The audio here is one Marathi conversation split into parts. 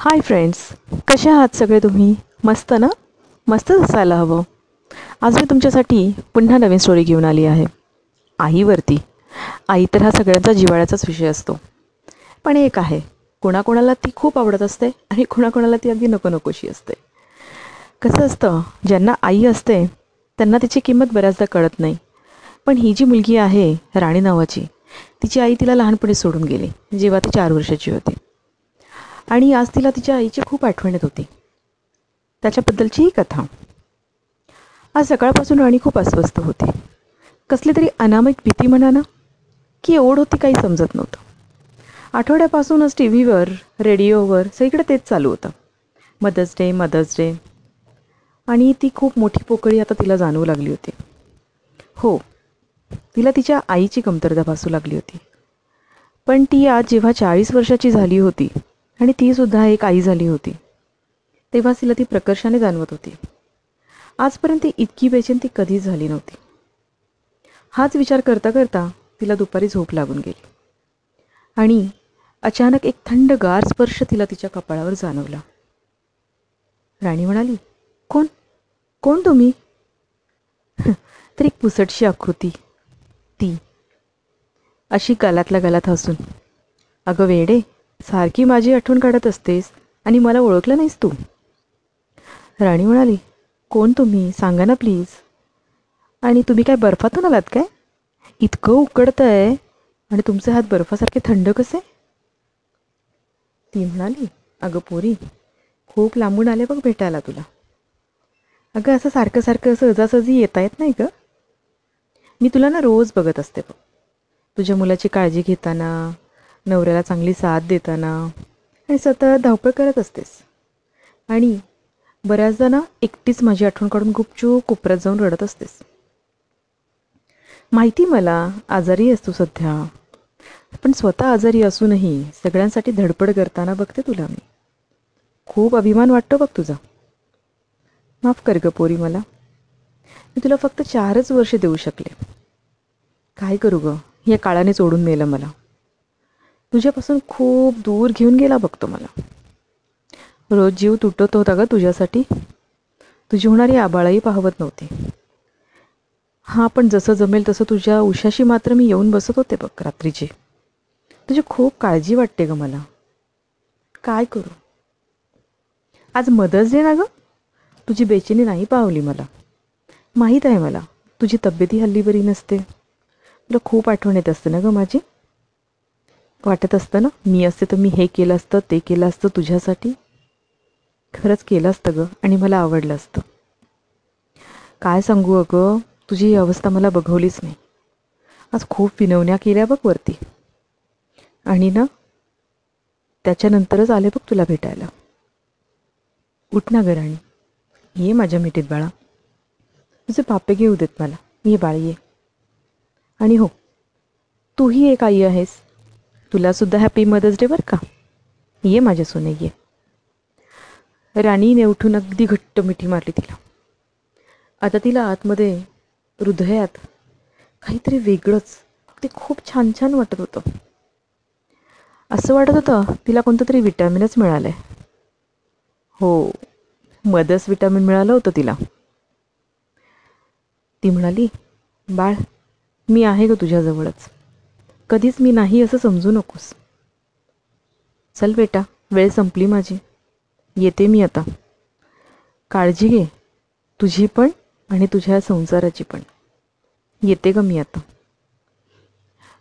हाय फ्रेंड्स कसे आहात सगळे तुम्ही? मस्त ना? मस्तच असायला हवं. आज मी तुमच्यासाठी पुन्हा नवीन स्टोरी घेऊन आली आहे. आईवरती. आई तर हा सगळ्यांचा जिव्हाळ्याचाच विषय असतो. पण एक आहे कोणाकोणाला ती खूप आवडत असते आणि कोणाकोणाला ती अगदी नको नकोशी असते. कसं असतं ज्यांना आई असते त्यांना तिची किंमत बऱ्याचदा कळत नाही. पण ही जी मुलगी आहे राणी नावाची तिची आई तिला लहानपणी सोडून गेली जेव्हा ती चार वर्षाची होती. आणि आज तिला तिच्या आईची खूप आठवण येत होती. त्याच्याबद्दलची ही कथा. आज सकाळपासून राणी खूप अस्वस्थ होती. कसली तरी अनामिक भीती म्हणा ना की ओढ होती काही समजत नव्हतं. आठवड्यापासूनच टी व्हीवर रेडिओवर सगळीकडे तेच चालू होतं. मदर्स डे मदर्स डे आणि ती खूप मोठी पोकळी आता तिला जाणवू लागली होती. हो तिला तिच्या आईची कमतरता भासू लागली होती. पण ती आज जेव्हा चाळीस वर्षाची झाली होती आणि ती सुद्धा एक आई झाली होती. तेव्हा तिला ती प्रकर्षाने जाणवत होती. आजपर्यंत इतकी बेचैन ती कधीच झाली नव्हती. हाच विचार करता करता तिला दुपारी झोप लागून गेली. आणि अचानक एक थंडगार स्पर्श तिला तिच्या कपाळावर जाणवला. राणी म्हणाली कोण? कोण तुम्ही? तर एक पुसटशी आकृती. ती. अशी गालातल्या गलात हसून अगं वेडे सारखी माझी आठवण काढत असतेस आणि मला ओळखलं नाहीस तू. राणी म्हणाली कोण तुम्ही? सांगा ना प्लीज. आणि तुम्ही काय बर्फातून आलात काय? इतकं उकडतं आहे आणि तुमचे हात बर्फासारखे थंड कसे? ती म्हणाली अगं पोरी खूप लांबून आले बघ भेटायला तुला. अगं असं सारखं सारखं सहजासहजी येता येत नाही ग. मी तुला ना रोज बघत असते बघ. तुझ्या मुलाची काळजी घेताना नवऱ्याला चांगली साथ देताना आणि सतत धावपळ करत असतेस. आणि बऱ्याचदा ना एकटीच माझी आठवण काढून गुपचूप कोपऱ्यात जाऊन रडत असतेस. माहिती मला आजारी असतो सध्या. पण स्वतः आजारी असूनही सगळ्यांसाठी धडपड करताना बघते तुला मी. खूप अभिमान वाटतो बघ तुझा. माफ कर ग पोरी मला. मी तुला फक्त चारच वर्ष देऊ शकले. काय करू ग? या काळाने सोडून नेलं मला. तुझ्यापासून खूप दूर घेऊन गेला बघतो मला. रोज जीव तुटत होता ग तुझ्यासाठी. तुझी होणारी आबाळाही पाहवत नव्हती. हां पण जसं जमेल तसं तुझ्या उशाशी मात्र मी येऊन बसत होते बघ रात्रीची. तुझी खूप काळजी वाटते ग मला. काय करू? आज मदर्स डे ना ग. तुझी बेचैनी नाही पावली मला. माहीत आहे मला तुझी तब्येतही हल्ली बरी नसते. तुला खूप आठवण येत असते ना ग माझी? वाटत असतं ना? मी असते तर मी हे केलं असतं ते केलं असतं तुझ्यासाठी? खरंच केलं असतं गं आणि मला आवडलं असतं. काय सांगू अगं? तुझी ही अवस्था मला बघवलीच नाही. आज खूप विनवण्या केल्या बघ वरती. आणि ना त्याच्यानंतरच आले बघ तुला भेटायला. उठ ना गराणी ये माझ्या मिठीत बाळा. तुझे पापे घेऊ देत मला. ये बाळ ये आणि हो तूही एक आई आहेस. तुलासुद्धा हॅपी मदर्स डे बरं का? ये माझ्या सोने ये. राणीने उठून अगदी घट्ट मिठी मारली तिला. आता तिला आतमध्ये हृदयात काहीतरी वेगळंच ते खूप छान छान वाटत होतं. असं वाटत होतं तिला कोणतं तरी विटॅमिनच मिळालं आहे हो मदर्स विटॅमिन मिळालं होतं तिला. ती म्हणाली बाळ मी आहे ग तुझ्याजवळच. कधीच मी नाही असं समजू नकोस. चल बेटा वेळ संपली माझी. येते मी आता. काळजी घे. तुझी पण आणि तुझ्या संसाराची पण. येते ग मी आता.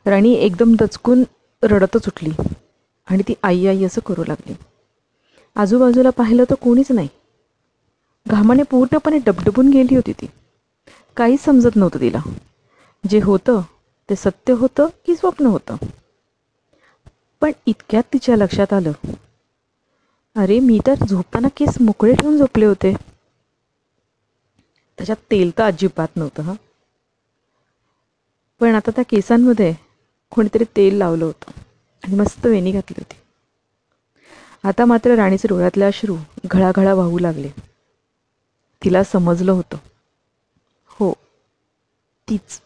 राणी एकदम दचकून रडतच उठली आणि ती आई आई असं करू लागली. आजूबाजूला पाहिलं तर कोणीच नाही. घामाने पूर्णपणे डबडबून गेली होती ती. काहीच समजत नव्हतं तिला. जे होतं ते सत्य होतं की स्वप्न होतं? पण इतक्यात तिच्या लक्षात आलं. अरे मी तर झोपताना केस मोकळे ठेवून झोपले होते. त्याच्यात तेल तर अजिबात नव्हतं हा. पण आता त्या केसांमध्ये कोणीतरी तेल लावलं होतं आणि मस्त वेणी घातली होती. आता मात्र राणीचे डोळ्यातले अश्रू घळाघळा वाहू लागले. तिला समजलं होतं. हो तीच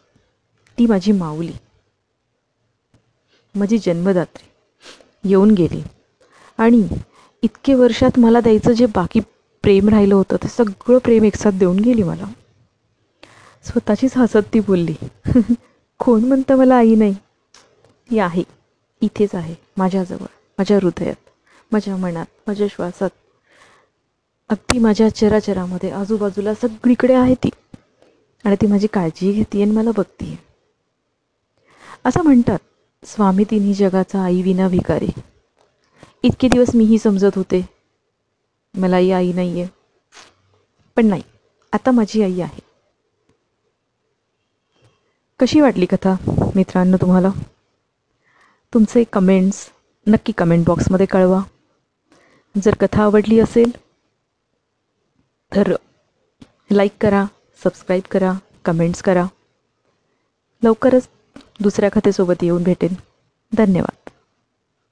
ती माझी माऊली. माझी जन्मदात्री. येऊन गेली. आणि इतके वर्षात मला द्यायचं जे बाकी प्रेम राहिलं होतं ते सगळं प्रेम एकसाथ देऊन गेली मला. स्वतःचीच हसत ती बोलली कोण म्हणतं मला आई नाही? ती आहे. इथेच आहे. माझ्याजवळ. माझ्या हृदयात. माझ्या मनात. माझ्या श्वासात. अगदी माझ्या चराचरामध्ये. आजूबाजूला सगळीकडे आहे ती. आणि ती माझी काळजी घेते आणि मला बघते असं म्हणतात. स्वामी तिन्ही जगाचा आई विना भिकारी. इतके दिवस मीही समजत होते. मलाही आई नाही आहे पण नाही आता माझी आई आहे. कशी वाटली कथा मित्रांनो तुम्हाला? तुमचे कमेंट्स नक्की कमेंट बॉक्समध्ये कळवा. जर कथा आवडली असेल तर लाईक करा सबस्क्राईब करा कमेंट्स करा. लवकरच दुसऱ्या कथेसोबत येऊन भेटेन. धन्यवाद.